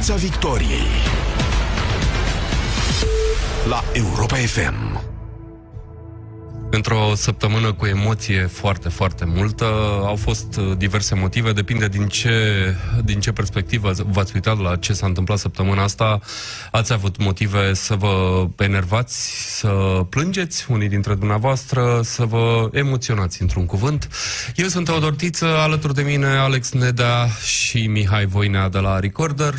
Piața Victoriei la Europa FM. Într-o săptămână cu emoție foarte, foarte multă, au fost uh, diverse motive, depinde din ce, din ce perspectivă v-ați uitat la ce s-a întâmplat săptămâna asta. Ați avut motive să vă enervați, să plângeți, unii dintre dumneavoastră, să vă emoționați într-un cuvânt. Eu sunt Teodor Tiță, alături de mine Alex Nedea și Mihai Voinea de la Recorder.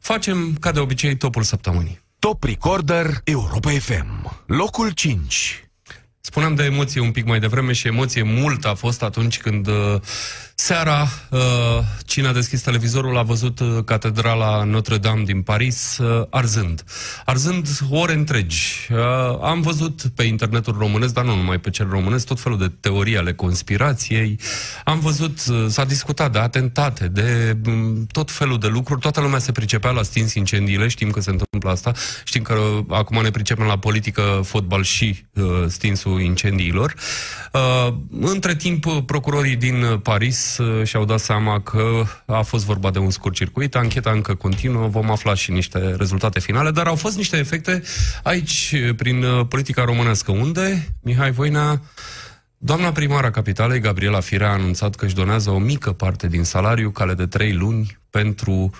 Facem, ca de obicei, topul săptămânii. Top Recorder Europa FM. Locul 5. Spuneam de emoție un pic mai devreme și emoție mult a fost atunci când uh, seara uh, cine a deschis televizorul a văzut uh, catedrala Notre-Dame din Paris uh, arzând. Arzând ore întregi. Uh, am văzut pe internetul românesc, dar nu numai pe cel românesc, tot felul de teorii ale conspirației. Am văzut, uh, s-a discutat de atentate, de um, tot felul de lucruri. Toată lumea se pricepea la stins incendiile, știm că se întâmplă asta. Știm că uh, acum ne pricepem la politică, fotbal și uh, stinsul incendiilor. Uh, între timp, procurorii din Paris uh, și-au dat seama că a fost vorba de un scurt circuit, ancheta încă continuă, vom afla și niște rezultate finale, dar au fost niște efecte aici, prin uh, politica românească, unde? Mihai Voina Doamna primara capitalei, Gabriela Firea, a anunțat că își donează o mică parte din salariu, cale de trei luni, pentru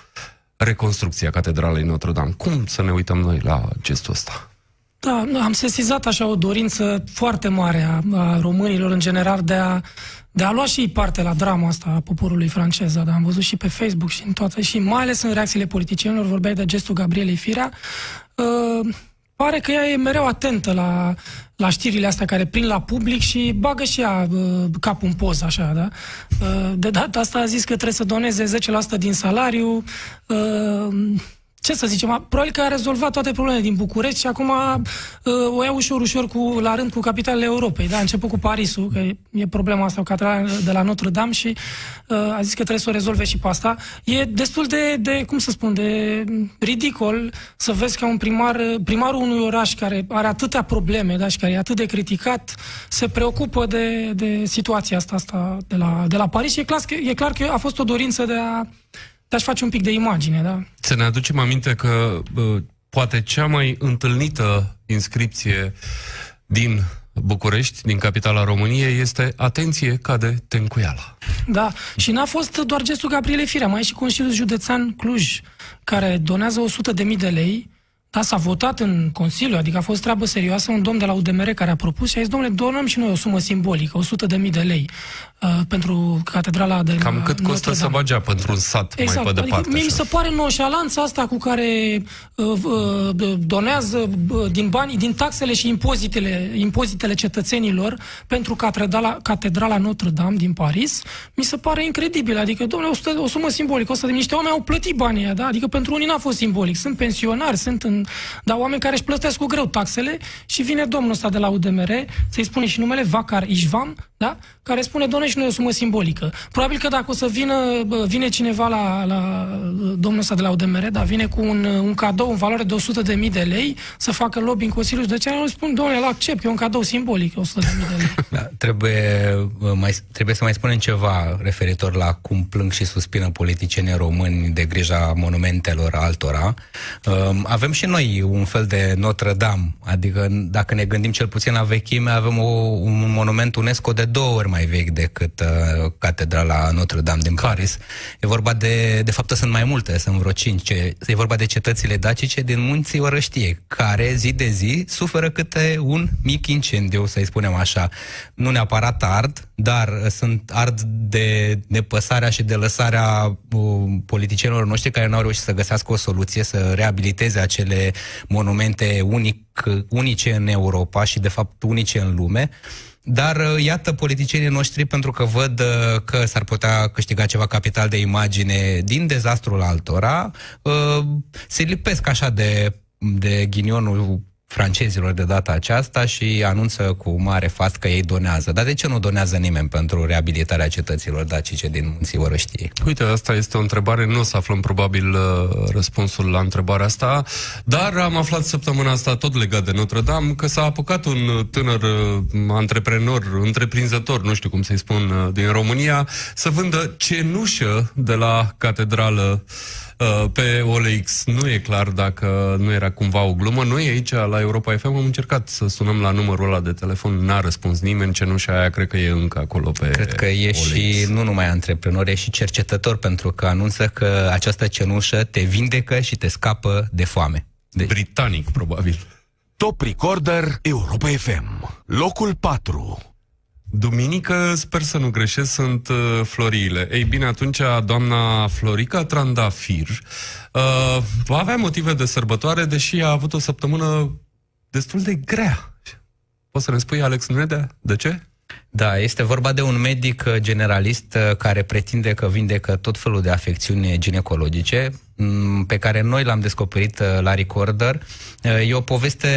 reconstrucția Catedralei Notre-Dame. Cum să ne uităm noi la gestul ăsta? Da, am sesizat așa o dorință foarte mare a, a românilor în general de a, de a lua și parte la drama asta a poporului francez. Da, am văzut și pe Facebook și în toate, și mai ales în reacțiile politicienilor, vorbeai de gestul Gabrielei Firea. Uh, pare că ea e mereu atentă la, la știrile astea care prind la public și bagă și ea uh, capul în poză, așa, da? Uh, de data asta a zis că trebuie să doneze 10% din salariu, uh, ce să zicem, probabil că a rezolvat toate problemele din București și acum uh, o ia ușor, ușor cu, la rând cu capitalele Europei. Da? A început cu Parisul, că e problema asta cu de la Notre-Dame și uh, a zis că trebuie să o rezolve și pe asta. E destul de, de, cum să spun, de ridicol să vezi că un primar, primarul unui oraș care are atâtea probleme da? și care e atât de criticat, se preocupă de, de situația asta, asta de, la, de la Paris și e clar, că, e clar că a fost o dorință de a te-aș face un pic de imagine, da? Să ne aducem aminte că bă, poate cea mai întâlnită inscripție din București, din capitala României, este Atenție, cade tencuiala. Da, și n-a fost doar gestul Gabriele Firea, mai e și Consiliul Județean Cluj, care donează 100.000 de lei da, s-a votat în Consiliu, adică a fost treabă serioasă, un domn de la UDMR care a propus și a zis, domnule, donăm și noi o sumă simbolică, 100.000 de lei uh, pentru catedrala de Cam cât costă să bagea pentru un sat exact, mai pe adică departe. Mie mi se pare noșalanța asta cu care uh, uh, donează uh, din bani, din taxele și impozitele, impozitele cetățenilor pentru catedrala, catedrala Notre-Dame din Paris, mi se pare incredibil. Adică, domnule, o, o sumă simbolică, o de niște oameni au plătit banii da? Adică pentru unii n-a fost simbolic. Sunt pensionari, sunt în dar oameni care își plătesc cu greu taxele și vine domnul ăsta de la UDMR, să-i spune și numele, Vacar Ișvan, da? Care spune, doamne, și noi o sumă simbolică. Probabil că dacă o să vină, vine cineva la, la domnul ăsta de la UDMR, da, vine cu un, un cadou în valoare de 100 de mii de lei, să facă lobby în Consiliul Județean, îl spun, domnule, îl accept, e un cadou simbolic, 100 de mii de lei. Da, trebuie, mai, trebuie să mai spunem ceva referitor la cum plâng și suspină politicienii români de grija monumentelor altora. Um, avem și noi un fel de Notre-Dame, adică dacă ne gândim cel puțin la vechime, avem o, un monument UNESCO de două ori mai vechi decât uh, catedrala Notre-Dame din Paris. E vorba de, de fapt sunt mai multe, sunt vreo cinci. E vorba de cetățile dacice din munții Orăștie, care zi de zi suferă câte un mic incendiu, să-i spunem așa. Nu neapărat ard, dar sunt ard de nepăsarea și de lăsarea uh, politicienilor noștri care n-au reușit să găsească o soluție, să reabiliteze acele monumente unic, unice în Europa și de fapt unice în lume. Dar uh, iată politicienii noștri, pentru că văd uh, că s-ar putea câștiga ceva capital de imagine din dezastrul altora, uh, se lipesc așa de, de ghinionul francezilor de data aceasta și anunță cu mare fast că ei donează. Dar de ce nu donează nimeni pentru reabilitarea cetăților dacice din Munții Orăștiei? Uite, asta este o întrebare, nu o să aflăm probabil uh, răspunsul la întrebarea asta, dar am aflat săptămâna asta tot legat de Notre-Dame că s-a apucat un tânăr uh, antreprenor, întreprinzător, nu știu cum să-i spun, uh, din România, să vândă cenușă de la catedrală uh, pe OLX. Nu e clar dacă nu era cumva o glumă. Noi aici, la Europa FM, am încercat să sunăm la numărul ăla de telefon, n-a răspuns nimeni, cenușa aia cred că e încă acolo pe Cred că e OLX. și, nu numai antreprenor, e și cercetător, pentru că anunță că această cenușă te vindecă și te scapă de foame. De... Britanic, probabil. Top Recorder Europa FM. Locul 4. Duminică, sper să nu greșesc, sunt uh, floriile. Ei bine, atunci doamna Florica Trandafir uh, va avea motive de sărbătoare, deși a avut o săptămână destul de grea. Poți să ne spui, Alex Nedea, de ce? Da, este vorba de un medic uh, generalist uh, care pretinde că vindecă tot felul de afecțiuni ginecologice, m, pe care noi l-am descoperit uh, la Recorder. Uh, E o poveste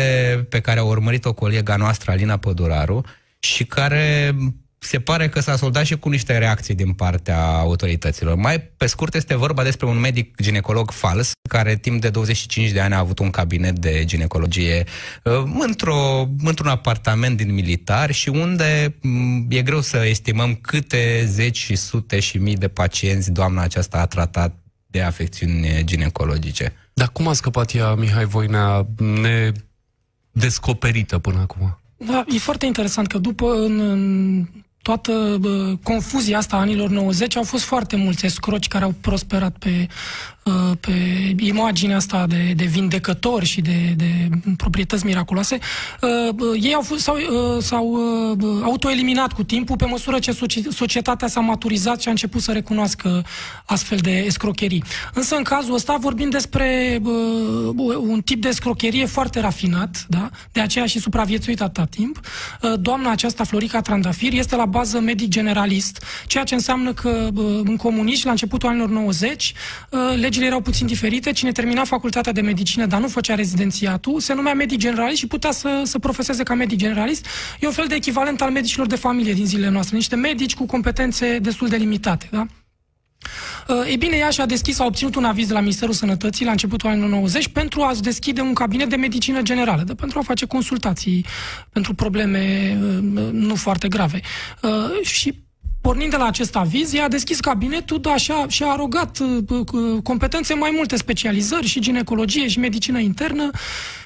pe care a urmărit-o colega noastră, Alina Păduraru, și care se pare că s-a soldat și cu niște reacții din partea autorităților. Mai pe scurt este vorba despre un medic ginecolog fals care timp de 25 de ani a avut un cabinet de ginecologie uh, într-o, într-un apartament din militar și unde m, e greu să estimăm câte zeci și sute și mii de pacienți doamna aceasta a tratat de afecțiuni ginecologice. Dar cum a scăpat ea, Mihai Voinea, nedescoperită până acum? Da, e foarte interesant că după în, în toată bă, confuzia asta a anilor 90 au fost foarte mulți escroci care au prosperat pe, uh, pe imaginea asta de, de vindecători și de, de proprietăți miraculoase. Uh, bă, Ei au fost, s-au, uh, s-au uh, bă, autoeliminat cu timpul pe măsură ce soci- societatea s-a maturizat și a început să recunoască astfel de escrocherii. Însă în cazul ăsta vorbim despre uh, un tip de escrocherie foarte rafinat, da? de aceea și supraviețuit atâta timp. Uh, Doamna aceasta, Florica Trandafir, este la bază medic generalist, ceea ce înseamnă că uh, în comuniști, la începutul anilor 90, uh, legile erau puțin diferite. Cine termina facultatea de medicină, dar nu făcea rezidențiatul, se numea medic generalist și putea să, să profeseze ca medic generalist. E un fel de echivalent al medicilor de familie din zilele noastre, niște medici cu competențe destul de limitate. Da? Uh, Ei bine, ea și-a deschis, a obținut un aviz de la Ministerul Sănătății la începutul anilor 90 pentru a deschide un cabinet de medicină generală, de, pentru a face consultații pentru probleme uh, nu foarte grave. Uh, Și pornind de la acest aviz, ea a deschis cabinetul, dar și-a, și-a arogat uh, uh, competențe mai multe specializări, și ginecologie, și medicină internă,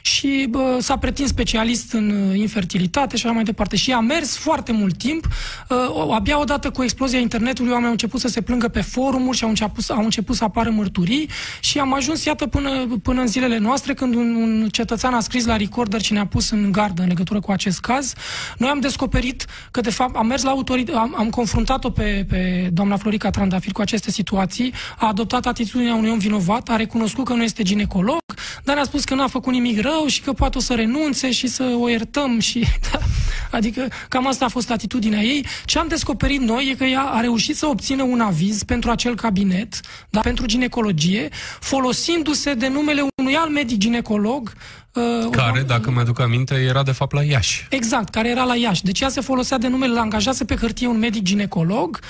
și bă, s-a pretins specialist în uh, infertilitate și așa mai departe. Și a mers foarte mult timp. Uh, abia odată cu explozia internetului, oamenii au început să se plângă pe forumuri și au început, au început să apară mărturii și am ajuns, iată, până, până în zilele noastre, când un, un cetățean a scris la Recorder și ne-a pus în gardă în legătură cu acest caz. Noi am descoperit că, de fapt, am mers la autoritate, am, am confruntat-o pe, pe doamna Florica Trandafir cu aceste situații, a adoptat atitudinea unui om vinovat, a recunoscut că nu este ginecolog, dar ne-a spus că n-a făcut nimic rău și că poate o să renunțe și să o iertăm și... Da, adică cam asta a fost atitudinea ei. Ce am descoperit noi e că ea a reușit să obțină un aviz pentru acel cabinet, dar pentru ginecologie, folosindu-se de numele unui alt medic ginecolog uh, Care, un- dacă mi-aduc aminte, era de fapt la Iași. Exact, care era la Iași. Deci ea se folosea de numele, îl angajase pe hârtie un medic ginecolog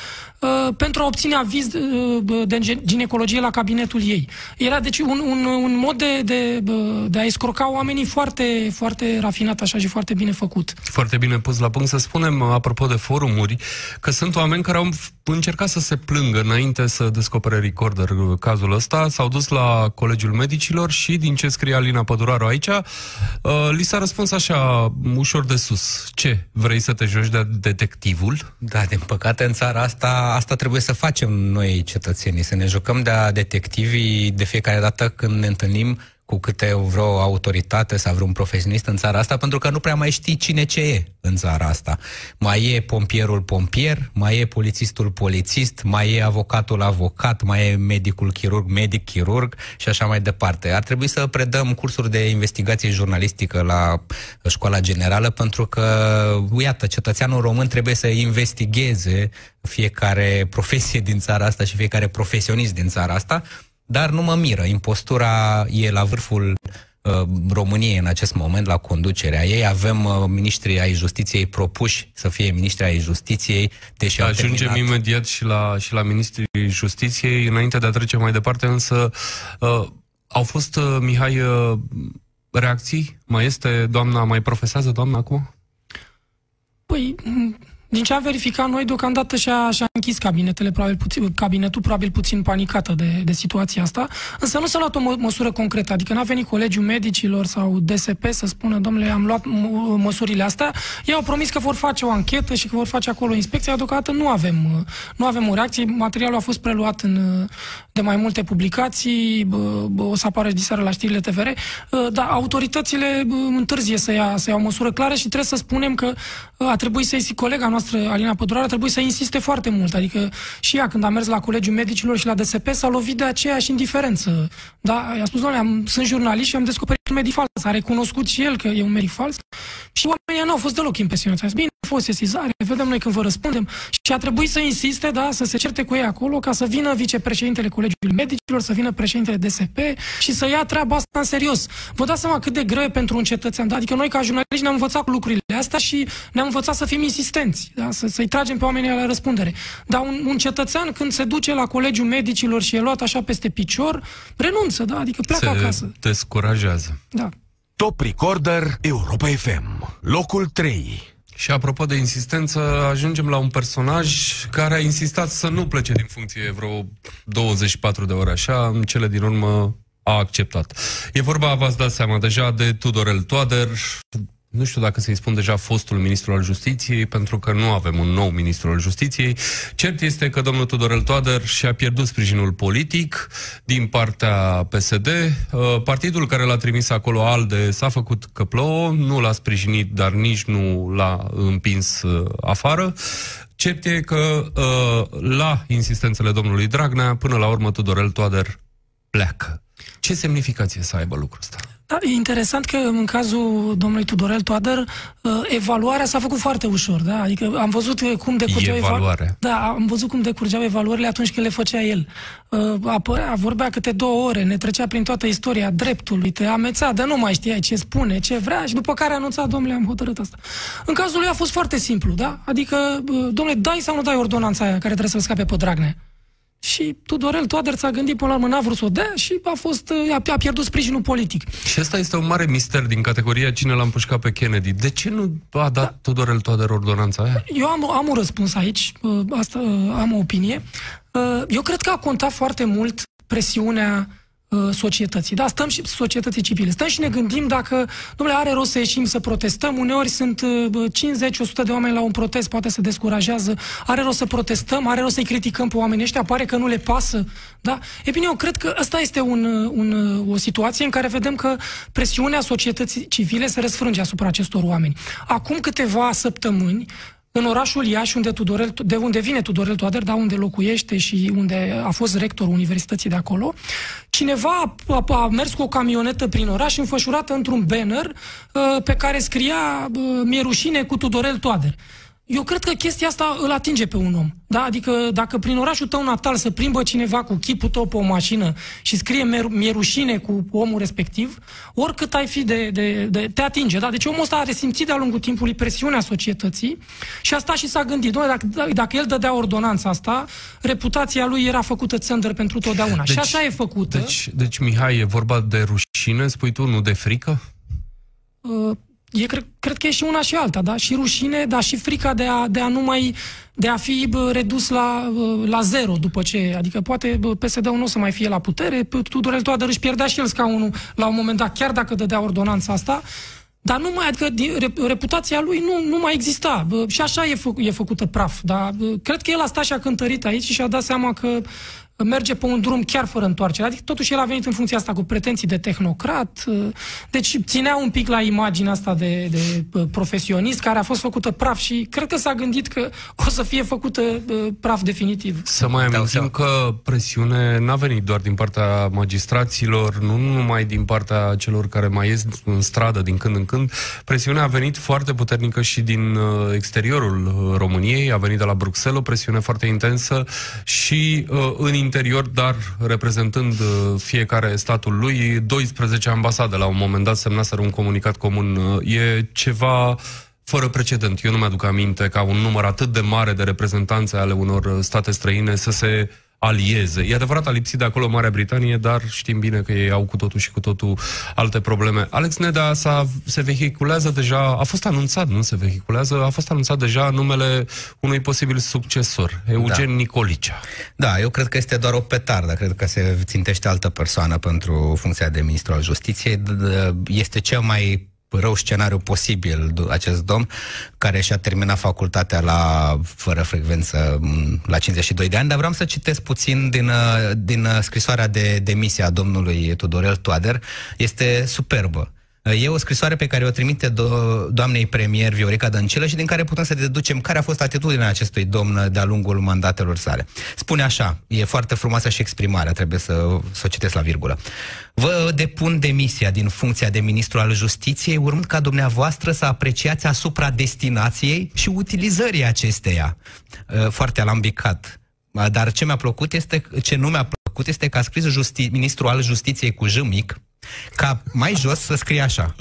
uh, pentru a obține aviz uh, de ge- ginecologie la cabinetul ei. Era deci un, un, un mod de, de, uh, de a escroca oamenii foarte, foarte rafinat așa și foarte bine făcut. Foarte bine pus la punct. Să spunem, apropo de forumuri, că sunt oameni care au încercat să se plângă înainte să descopere Recorder cazul ăsta, s-au dus la Colegiul Medicilor și, din ce scrie Alina Păduraru aici, uh, li s-a răspuns așa, ușor de sus. Ce? Vrei să te joci de detectivul? Da, din păcate în țara asta, asta trebuie să facem noi cetățenii, să ne jucăm de-a detectivii de fiecare dată când ne întâlnim cu câte vreo autoritate sau vreun profesionist în țara asta, pentru că nu prea mai știi cine ce e în țara asta. Mai e pompierul pompier, mai e polițistul polițist, mai e avocatul avocat, mai e medicul chirurg, medic chirurg și așa mai departe. Ar trebui să predăm cursuri de investigație jurnalistică la școala generală, pentru că, iată, cetățeanul român trebuie să investigheze fiecare profesie din țara asta și fiecare profesionist din țara asta, dar nu mă miră. Impostura e la vârful uh, României în acest moment, la conducerea ei. Avem uh, ministrii ai justiției propuși să fie ministri ai justiției, deși au Ajungem terminat... imediat și la, și la Ministrii Justiției. Înainte de a trece mai departe, însă, uh, au fost, uh, Mihai, uh, reacții? Mai este doamna, mai profesează doamna acum? Păi, m- Din ce am verificat noi, deocamdată și-a, și-a închis cabinetele, probabil puțin, cabinetul probabil puțin panicată de, de situația asta, însă nu s-a luat o mă, măsură concretă, adică n-a venit colegiul medicilor sau DSP să spună, domnule, am luat măsurile astea, ei au promis că vor face o anchetă și că vor face acolo inspecția, deocamdată nu avem, nu avem o reacție, materialul a fost preluat în, de mai multe publicații, o să apară diseară la știrile TVR, dar autoritățile întârzie să ia, să ia o măsură clară și trebuie să spunem că a trebuit să-i colega noastră, Alina Pădurare, a trebuit să insiste foarte mult. Adică și ea, când a mers la Colegiul Medicilor și la DSP, s-a lovit de aceeași indiferență. Da? I-a spus, doamne, am, sunt jurnalist și am descoperit un medic fals. A recunoscut și el că e un medic fals. Și oamenii nu au fost deloc impresionați. A zis, bine, a fost sesizare, vedem noi când vă răspundem. Și a trebuit să insiste, da, să se certe cu ei acolo, ca să vină vicepreședintele Colegiului Medicilor, să vină președintele DSP și să ia treaba asta în serios. Vă dați seama cât de greu e pentru un cetățean. Da? Adică noi, ca jurnaliști, ne-am învățat lucrurile astea și ne-am învățat să fim insistenți, da? să, să-i tragem pe oamenii la răspundere. Dar un, un cetățean, când se duce la Colegiul Medicilor și e luat așa peste picior, renunță, da? adică pleacă se acasă. descurajează. Da. Top Recorder Europa FM. Locul 3. Și apropo de insistență, ajungem la un personaj care a insistat să nu plece din funcție vreo 24 de ore așa, în cele din urmă a acceptat. E vorba, v-ați dat seama deja, de Tudorel Toader, nu știu dacă să-i spun deja fostul ministru al justiției, pentru că nu avem un nou ministru al justiției. Cert este că domnul Tudorel Toader și-a pierdut sprijinul politic din partea PSD. Uh, partidul care l-a trimis acolo, ALDE, s-a făcut că plouă, nu l-a sprijinit, dar nici nu l-a împins uh, afară. Cert e că uh, la insistențele domnului Dragnea, până la urmă Tudorel Toader pleacă. Ce semnificație să aibă lucrul ăsta? Da, e interesant că în cazul domnului Tudorel Toader, uh, evaluarea s-a făcut foarte ușor, da? Adică am văzut cum decurgeau evaluarea. Da, am văzut cum decurgeau evaluările atunci când le făcea el. Uh, apărea, vorbea câte două ore, ne trecea prin toată istoria dreptului, te amețea, de nu mai știai ce spune, ce vrea și după care anunța, domnule, am hotărât asta. În cazul lui a fost foarte simplu, da? Adică, uh, domnule, dai sau nu dai ordonanța aia care trebuie să-l scape pe Dragnea? Și Tudorel Toader s-a gândit până la urmă, n-a vrut să o dea și a, fost, a, a pierdut sprijinul politic. Și asta este un mare mister din categoria cine l-a împușcat pe Kennedy. De ce nu a dat da. Tudorel Toader ordonanța aia? Eu am, am un răspuns aici, asta am o opinie. Eu cred că a contat foarte mult presiunea Uh, societății. Da, stăm și societății civile. Stăm și ne gândim dacă, domnule, are rost să ieșim să protestăm. Uneori sunt 50-100 uh, de oameni la un protest, poate să descurajează. Are rost să protestăm, are rost să-i criticăm pe oamenii ăștia, pare că nu le pasă. Da? E bine, eu cred că asta este un, un, o situație în care vedem că presiunea societății civile se răsfrânge asupra acestor oameni. Acum câteva săptămâni, în orașul Iași, unde, Tudorel, de unde vine Tudorel Toader, da, unde locuiește și unde a fost rectorul universității de acolo, cineva a, a mers cu o camionetă prin oraș înfășurată într-un banner uh, pe care scria uh, Mie rușine cu Tudorel Toader. Eu cred că chestia asta îl atinge pe un om. Da? Adică dacă prin orașul tău natal să plimbă cineva cu chipul tău pe o mașină și scrie mie rușine cu omul respectiv, oricât ai fi de, de, de te atinge. Da? Deci omul ăsta a resimțit de-a lungul timpului presiunea societății și asta și s-a gândit. Doamne, dacă, dacă el dădea ordonanța asta, reputația lui era făcută țândăr pentru totdeauna. Deci, și așa e făcută. Deci, deci, Mihai, e vorba de rușine, spui tu, nu de frică? Uh, e, cred, cred că e și una și alta, da? Și rușine, dar și frica de a, de a nu mai de a fi bă, redus la, la zero după ce, adică poate PSD-ul nu o să mai fie la putere, Tudorel Toader își pierdea și el scaunul la un moment dat, chiar dacă dădea ordonanța asta, dar nu mai, adică reputația lui nu, nu mai exista. Și așa e, fă, e făcută praf. Dar cred că el a stat și a cântărit aici și a dat seama că merge pe un drum chiar fără întoarcere. Adică totuși el a venit în funcția asta cu pretenții de tehnocrat, uh, deci ținea un pic la imaginea asta de, de uh, profesionist care a fost făcută praf și cred că s-a gândit că o să fie făcută uh, praf definitiv. Să mai amintim că presiune n-a venit doar din partea magistraților, nu numai din partea celor care mai ies în stradă din când în când. Presiunea a venit foarte puternică și din exteriorul României, a venit de la Bruxelles, o presiune foarte intensă și în interior, dar reprezentând uh, fiecare statul lui, 12 ambasade la un moment dat semnaseră un comunicat comun. Uh, e ceva fără precedent. Eu nu mi-aduc aminte ca un număr atât de mare de reprezentanțe ale unor uh, state străine să se alieze. E adevărat, a lipsit de acolo Marea Britanie, dar știm bine că ei au cu totul și cu totul alte probleme. Alex Neda s-a, se vehiculează deja, a fost anunțat, nu se vehiculează, a fost anunțat deja numele unui posibil succesor, Eugen da. Nicolicea. Da, eu cred că este doar o petardă, cred că se țintește altă persoană pentru funcția de ministru al justiției. Este cel mai rău scenariu posibil acest domn, care și-a terminat facultatea la fără frecvență la 52 de ani, dar vreau să citesc puțin din, din scrisoarea de demisie a domnului Tudorel Toader. Este superbă. E o scrisoare pe care o trimite do- doamnei premier Viorica Dăncilă și din care putem să deducem care a fost atitudinea acestui domn de-a lungul mandatelor sale. Spune așa, e foarte frumoasă și exprimarea, trebuie să, să o citesc la virgulă. Vă depun demisia din funcția de ministru al justiției, urmând ca dumneavoastră să apreciați asupra destinației și utilizării acesteia. Foarte alambicat. Dar ce mi-a plăcut este, ce nu mi-a plăcut este că a scris justi- ministrul al justiției cu J mic, ca mai jos să scrie așa.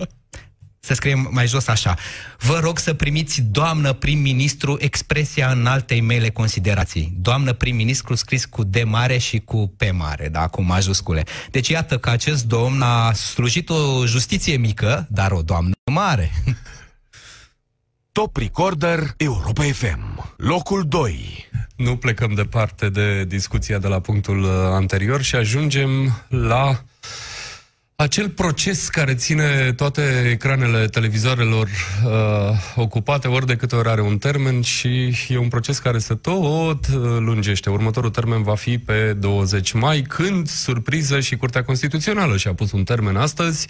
Să scriem mai jos așa. Vă rog să primiți, doamnă prim-ministru, expresia în altei mele considerații. Doamnă prim-ministru scris cu D mare și cu P mare, da, cu majuscule. Deci iată că acest domn a slujit o justiție mică, dar o doamnă mare. Top Recorder Europa FM. Locul 2. Nu plecăm departe de discuția de la punctul uh, anterior și ajungem la acel proces care ține toate ecranele televizoarelor uh, ocupate ori de câte ori are un termen și e un proces care se tot uh, lungește. Următorul termen va fi pe 20 mai, când, surpriză, și Curtea Constituțională și-a pus un termen astăzi,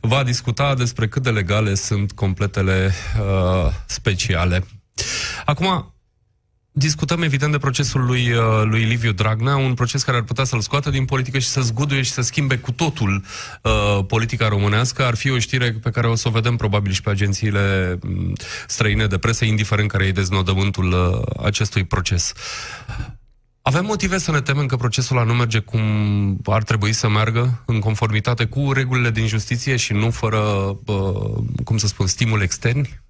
va discuta despre cât de legale sunt completele uh, speciale. Acum, discutăm evident de procesul lui, uh, lui Liviu Dragnea, un proces care ar putea să-l scoată din politică și să zguduie și să schimbe cu totul uh, politica românească. Ar fi o știre pe care o să o vedem probabil și pe agențiile mm, străine de presă, indiferent care e deznodământul uh, acestui proces. Avem motive să ne temem că procesul nu merge cum ar trebui să meargă, în conformitate cu regulile din justiție și nu fără, uh, cum să spun, stimul externi?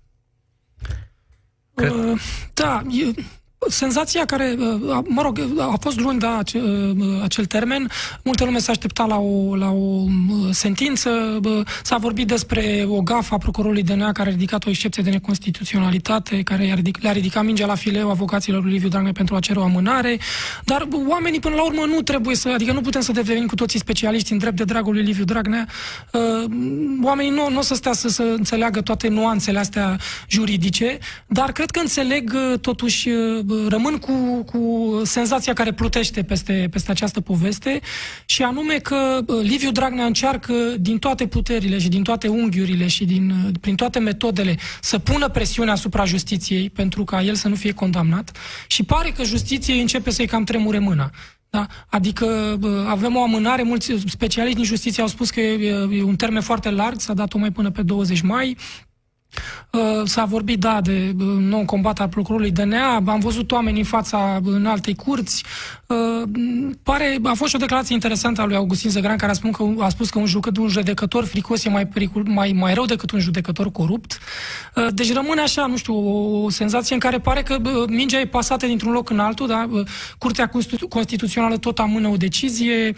Cred... Uh, da, e, Senzația care, uh, mă rog, a fost luni, da, uh, acel termen, multă lume s-a aștepta la o, la o uh, sentință, s-a vorbit despre o gafă a procurorului DNA care a ridicat o excepție de neconstituționalitate, care le-a ridicat mingea la fileu avocaților lui Liviu Dragnea pentru a cere o amânare, dar oamenii până la urmă nu trebuie să, adică nu putem să devenim cu toții specialiști în drept de dragul lui Liviu Dragnea, oamenii nu, nu o să stea să, să înțeleagă toate nuanțele astea juridice, dar cred că înțeleg totuși rămân cu, cu senzația care plutește peste, peste această poveste și anume că Liviu Dragnea încearcă din toate puterile și din toate unghiurile și din, prin toate metodele să pună presiune asupra justiției pentru ca el să nu fie condamnat și pare că justiției începe să-i cam tremure mâna. Da? Adică avem o amânare, mulți specialiști din justiție au spus că e un termen foarte larg, s-a dat-o mai până pe 20 mai, Uh, s-a vorbit, da, de uh, nou combat al procurorului DNA, am văzut oameni în fața în altei curți. Uh, pare, a fost și o declarație interesantă a lui Augustin Zăgran, care a, spus că, a spus că un, jucă, un judecător fricos e mai, pericul, mai, mai rău decât un judecător corupt. Deci rămâne așa, nu știu, o senzație în care pare că mingea e pasată dintr-un loc în altul, da? Curtea Constituțională tot amână o decizie,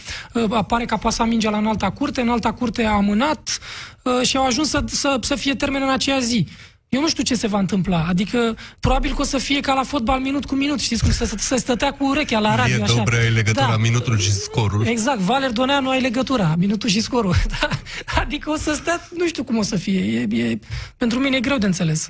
apare că a pasat mingea la înalta curte, în alta curte a amânat, Uh, și au ajuns să, să, să fie termen în aceea zi. Eu nu știu ce se va întâmpla. Adică, probabil că o să fie ca la fotbal minut cu minut. Știți cum se, se stătea cu urechea la radio. E așa. ai legătura, da. minutul și scorul. Exact, Valer Doneanu ai legătura, minutul și scorul. Da. Adică o să stea, nu știu cum o să fie. E, e, pentru mine e greu de înțeles.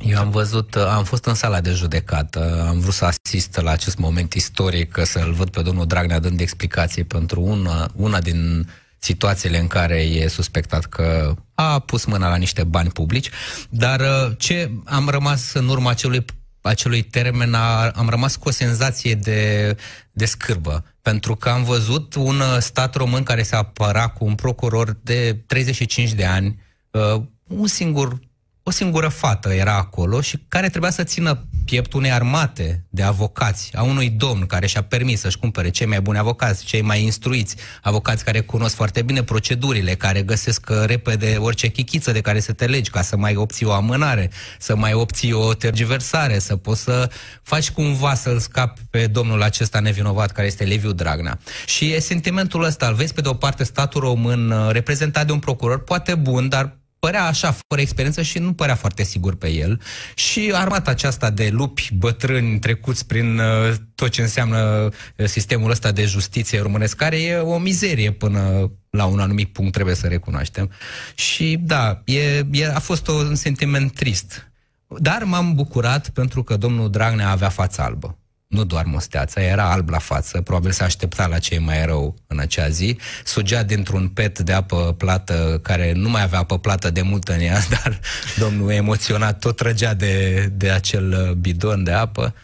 Eu am văzut, am fost în sala de judecată, am vrut să asist la acest moment istoric, să-l văd pe domnul Dragnea dând explicații pentru una, una din situațiile în care e suspectat că a pus mâna la niște bani publici, dar uh, ce am rămas în urma acelui acelui termen a, am rămas cu o senzație de, de scârbă, pentru că am văzut un uh, stat român care se apăra cu un procuror de 35 de ani, uh, un singur, o singură fată era acolo și care trebuia să țină piept unei armate de avocați, a unui domn care și-a permis să-și cumpere cei mai buni avocați, cei mai instruiți, avocați care cunosc foarte bine procedurile, care găsesc uh, repede orice chichiță de care să te legi ca să mai obții o amânare, să mai obții o tergiversare, să poți să faci cumva să-l scapi pe domnul acesta nevinovat care este Leviu Dragnea. Și e sentimentul ăsta, îl vezi pe de o parte statul român uh, reprezentat de un procuror, poate bun, dar părea așa, fără experiență și nu părea foarte sigur pe el. Și armata aceasta de lupi bătrâni trecuți prin uh, tot ce înseamnă uh, sistemul ăsta de justiție românesc, care e o mizerie până la un anumit punct, trebuie să recunoaștem. Și da, e, e, a fost un sentiment trist. Dar m-am bucurat pentru că domnul Dragnea avea fața albă nu doar musteața, era alb la față, probabil s-a așteptat la ce mai rău în acea zi, sugea dintr-un pet de apă plată care nu mai avea apă plată de mult în ea, dar domnul emoționat tot trăgea de, de acel bidon de apă.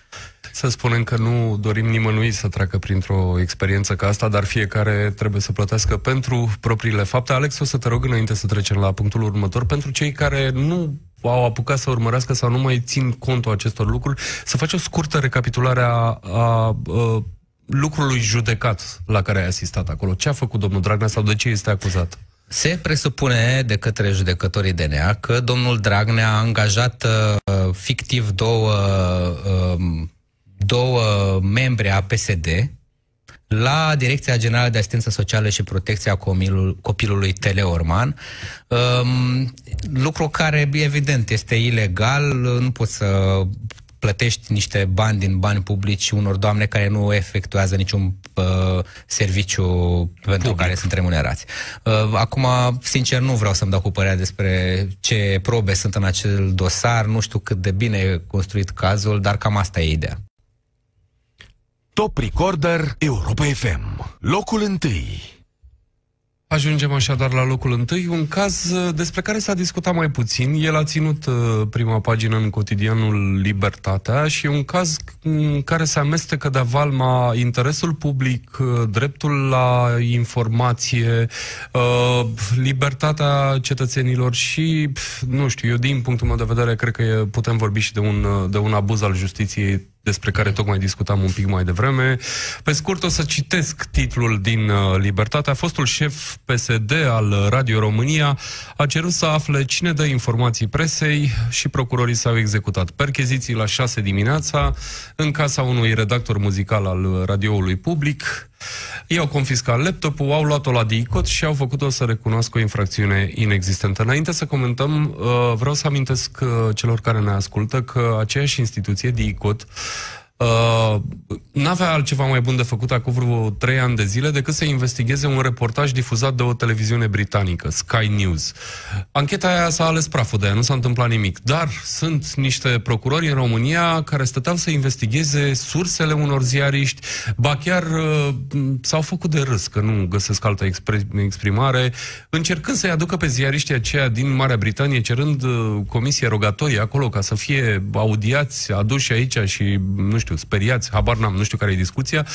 Să spunem că nu dorim nimănui să treacă printr-o experiență ca asta, dar fiecare trebuie să plătească pentru propriile fapte. Alex, o să te rog înainte să trecem la punctul următor, pentru cei care nu au apucat să urmărească sau nu mai țin contul acestor lucruri, să faci o scurtă recapitulare a, a, a lucrului judecat la care ai asistat acolo. Ce a făcut domnul Dragnea sau de ce este acuzat? Se presupune de către judecătorii DNA că domnul Dragnea a angajat uh, fictiv două, uh, două membre a PSD la Direcția Generală de Asistență Socială și Protecția Copilului Teleorman, um, lucru care, evident, este ilegal, nu poți să plătești niște bani din bani publici unor doamne care nu efectuează niciun uh, serviciu pentru Public. care sunt remunerați. Uh, acum, sincer, nu vreau să-mi dau cu părerea despre ce probe sunt în acel dosar, nu știu cât de bine e construit cazul, dar cam asta e ideea. Top Recorder Europa FM. Locul întâi. Ajungem așadar la locul întâi, un caz uh, despre care s-a discutat mai puțin. El a ținut uh, prima pagină în cotidianul Libertatea și e un caz în care se amestecă de valma interesul public, uh, dreptul la informație, libertatea cetățenilor și, nu știu, eu din punctul meu de vedere cred că putem vorbi și de un, de un abuz al justiției despre care tocmai discutam un pic mai devreme. Pe scurt, o să citesc titlul din uh, Libertate. A fostul șef PSD al Radio România a cerut să afle cine dă informații presei și procurorii s-au executat percheziții la 6 dimineața în casa unui redactor muzical al radioului public. Ei au confiscat laptopul, au luat-o la DICOT și au făcut-o să recunoască o infracțiune inexistentă. Înainte să comentăm, uh, vreau să amintesc uh, celor care ne ascultă că aceeași instituție, DICOT, Uh, n-avea altceva mai bun de făcut acum vreo trei ani de zile decât să investigheze un reportaj difuzat de o televiziune britanică, Sky News. Ancheta aia s-a ales praful de aia, nu s-a întâmplat nimic. Dar sunt niște procurori în România care stăteau să investigheze sursele unor ziariști, ba chiar uh, s-au făcut de râs, că nu găsesc altă exprimare, încercând să-i aducă pe ziariștii aceia din Marea Britanie, cerând uh, comisie rogatorie acolo ca să fie audiați, aduși aici și, nu știu, speriați, habar n-am, nu știu care e discuția.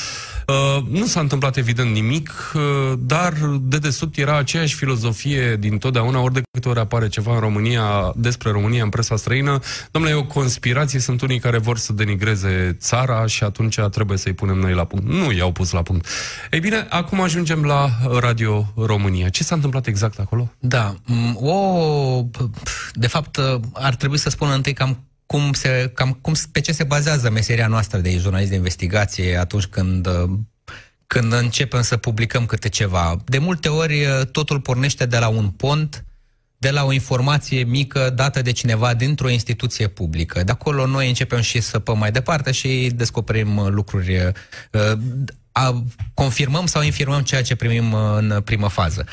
Uh, nu s-a întâmplat evident nimic, uh, dar de desubt era aceeași filozofie din totdeauna, ori de câte ori apare ceva în România, despre România în presa străină, domnule, e o conspirație, sunt unii care vor să denigreze țara și atunci trebuie să-i punem noi la punct. Nu i-au pus la punct. Ei bine, acum ajungem la Radio România. Ce s-a întâmplat exact acolo? Da, o, de fapt, ar trebui să spun întâi cam cum se, cam, cum, pe ce se bazează meseria noastră de jurnalist de investigație atunci când când începem să publicăm câte ceva. De multe ori totul pornește de la un pont, de la o informație mică dată de cineva dintr-o instituție publică. De acolo noi începem și să păm mai departe și descoperim lucruri a, confirmăm sau infirmăm ceea ce primim în primă fază.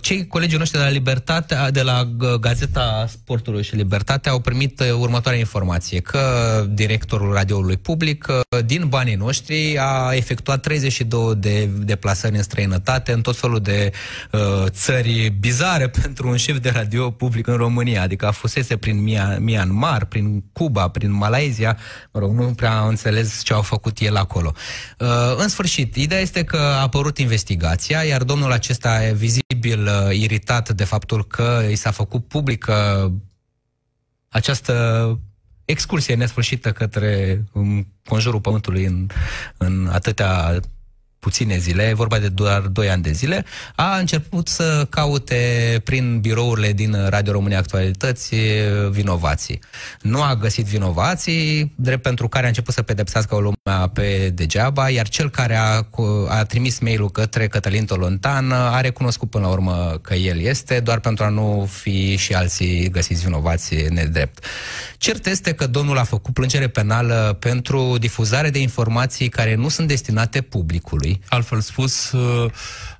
Cei colegii noștri de la Libertate, de la Gazeta Sportului și Libertate au primit următoarea informație, că directorul radioului public din banii noștri a efectuat 32 de deplasări în străinătate în tot felul de uh, țări bizare pentru un șef de radio public în România, adică a fusese prin Myanmar, prin Cuba, prin Malaysia, mă rog, nu prea am înțeles ce au făcut el acolo. Uh, în sfârșit, ideea este că a apărut investigația, iar domnul acesta e vizibil uh, iritat de faptul că i s-a făcut publică această excursie nesfârșită către um, conjurul pământului în, în atâtea puține zile, e vorba de doar 2 ani de zile, a început să caute prin birourile din Radio România Actualități vinovații. Nu a găsit vinovații, drept pentru care a început să pedepsească o lumea pe degeaba, iar cel care a, a trimis mail-ul către Cătălin Tolontan a recunoscut până la urmă că el este, doar pentru a nu fi și alții găsiți vinovații nedrept. Cert este că domnul a făcut plângere penală pentru difuzare de informații care nu sunt destinate publicului călătorii. Altfel spus, uh,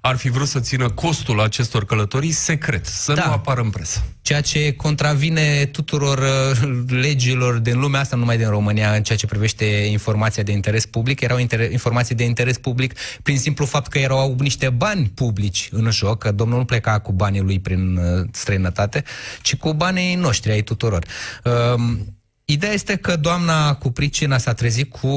ar fi vrut să țină costul acestor călătorii secret, să da. nu apară în presă. Ceea ce contravine tuturor uh, legilor din lumea asta, numai din România, în ceea ce privește informația de interes public. Erau inter- informații de interes public prin simplu fapt că erau niște bani publici în joc, că domnul nu pleca cu banii lui prin uh, străinătate, ci cu banii noștri ai tuturor. Uh, Ideea este că doamna cu pricina s-a trezit cu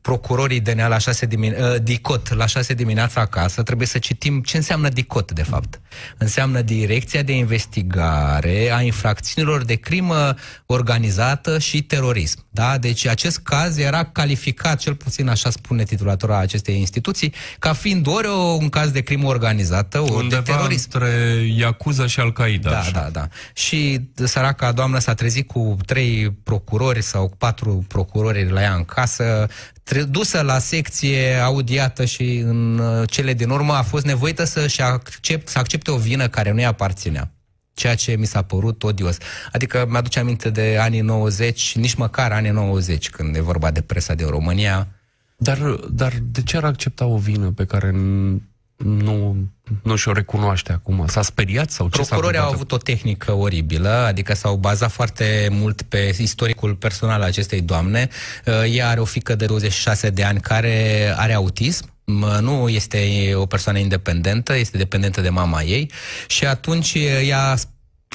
procurorii DNA la 6 dimine- uh, DICOT la 6 dimineața acasă. Trebuie să citim ce înseamnă DICOT, de fapt. Înseamnă Direcția de Investigare a Infracțiunilor de Crimă Organizată și Terorism. Da? Deci acest caz era calificat, cel puțin așa spune titulatura acestei instituții, ca fiind ori un caz de crimă organizată, ori Undeva de terorism. între Yakuza și Al-Qaeda. Da, așa. da, da. Și săraca doamnă s-a trezit cu trei procurori sau patru procurori la ea în casă, dusă la secție, audiată și în uh, cele din urmă a fost nevoită să-și accept, să accepte o vină care nu-i aparținea ceea ce mi s-a părut odios. Adică mi-aduce aminte de anii 90, nici măcar anii 90, când e vorba de presa din România. Dar, dar de ce ar accepta o vină pe care nu, nu și-o recunoaște acum? S-a speriat sau ce Procurorii au avut o tehnică oribilă, adică s-au bazat foarte mult pe istoricul personal al acestei doamne. Uh, ea are o fică de 26 de ani care are autism, nu este o persoană independentă, este dependentă de mama ei și atunci ea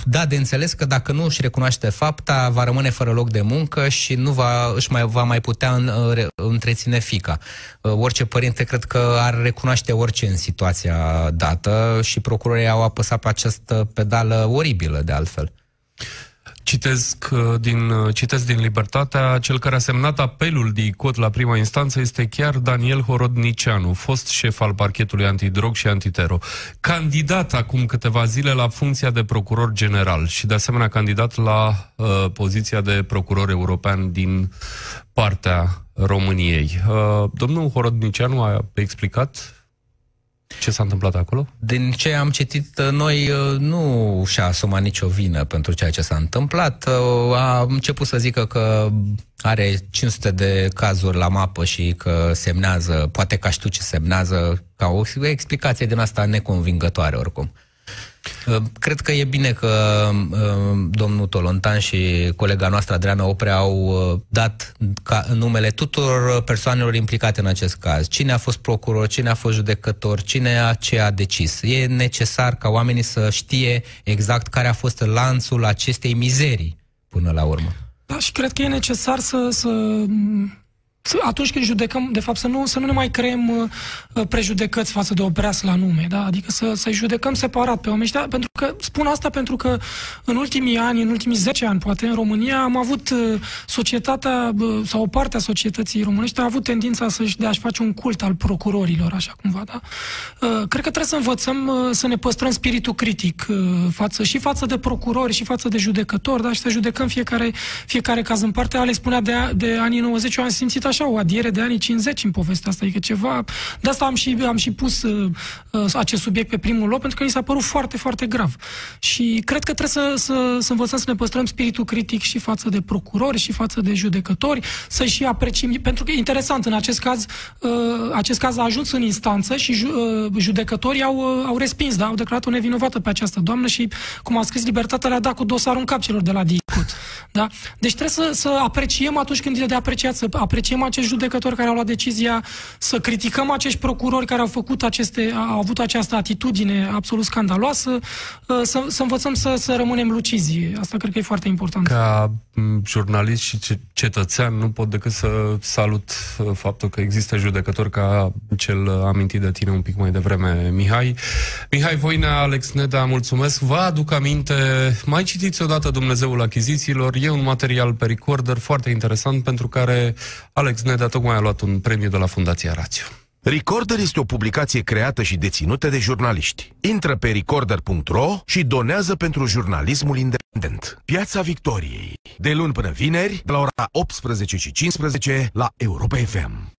da de înțeles că dacă nu își recunoaște fapta, va rămâne fără loc de muncă și nu va, își mai, va mai putea în, întreține fica. Uh, orice părinte cred că ar recunoaște orice în situația dată și procurorii au apăsat pe această pedală oribilă de altfel. Citez din, citez din Libertatea, cel care a semnat apelul de ICOT la prima instanță este chiar Daniel Horodnicianu, fost șef al parchetului antidrog și antitero. Candidat acum câteva zile la funcția de procuror general și de asemenea candidat la uh, poziția de procuror european din partea României. Uh, domnul Horodnicianu a explicat ce s-a întâmplat acolo? Din ce am citit noi, uh, nu și-a asumat nicio vină pentru ceea ce s-a întâmplat. Uh, a început să zică că are 500 de cazuri la mapă și că semnează, poate ca știu ce semnează, ca o explicație din asta neconvingătoare oricum. Uh, cred că e bine că uh, domnul Tolontan și colega noastră Adriana Oprea au uh, dat ca numele tuturor persoanelor implicate în acest caz. Cine a fost procuror, cine a fost judecător, cine a ce a decis. E necesar ca oamenii să știe exact care a fost lanțul acestei mizerii până la urmă. Da, și cred că e necesar să, să atunci când judecăm, de fapt, să nu, să nu ne mai creăm uh, prejudecăți față de o la nume, da? adică să, să-i judecăm separat pe oameni ăștia, pentru că, spun asta pentru că în ultimii ani, în ultimii 10 ani, poate, în România, am avut uh, societatea, uh, sau o parte a societății românești a avut tendința să-și, de a-și face un cult al procurorilor, așa cumva, da? Uh, cred că trebuie să învățăm uh, să ne păstrăm spiritul critic uh, față, și față de procurori și față de judecători, da? și să judecăm fiecare, fiecare caz în parte. Alex spunea de, de anii 90, eu am simțit așa o adiere de anii 50 în povestea asta, adică ceva... De asta am și, am și pus uh, uh, acest subiect pe primul loc, pentru că mi s-a părut foarte, foarte grav. Și cred că trebuie să, să, să învățăm să ne păstrăm spiritul critic și față de procurori și față de judecători, să și apreciem, pentru că e interesant, în acest caz, uh, acest caz a ajuns în instanță și ju, uh, judecătorii au, uh, au respins, da? au declarat-o nevinovată pe această doamnă și, cum a scris Libertatea, le-a dat cu dosarul în cap celor de la DICUT. Da? Deci trebuie să, să apreciem atunci când e de apreciat, să apreciem acești judecători care au luat decizia, să criticăm acești procurori care au făcut aceste, au avut această atitudine absolut scandaloasă, uh, să, să învățăm să, să rămânem lucizi. Asta cred că e foarte important. Ca jurnalist și cetățean nu pot decât să salut uh, faptul că există judecători ca cel amintit de tine un pic mai devreme, Mihai. Mihai Voinea, Alex Neda, mulțumesc. Vă aduc aminte, mai citiți odată Dumnezeul achizițiilor, e un material pe recorder foarte interesant pentru care Alex Nedea tocmai a luat un premiu de la Fundația Rațiu. Recorder este o publicație creată și deținută de jurnaliști. Intră pe recorder.ro și donează pentru jurnalismul independent. Piața Victoriei. De luni până vineri, de la ora 18 și 15 la Europa FM.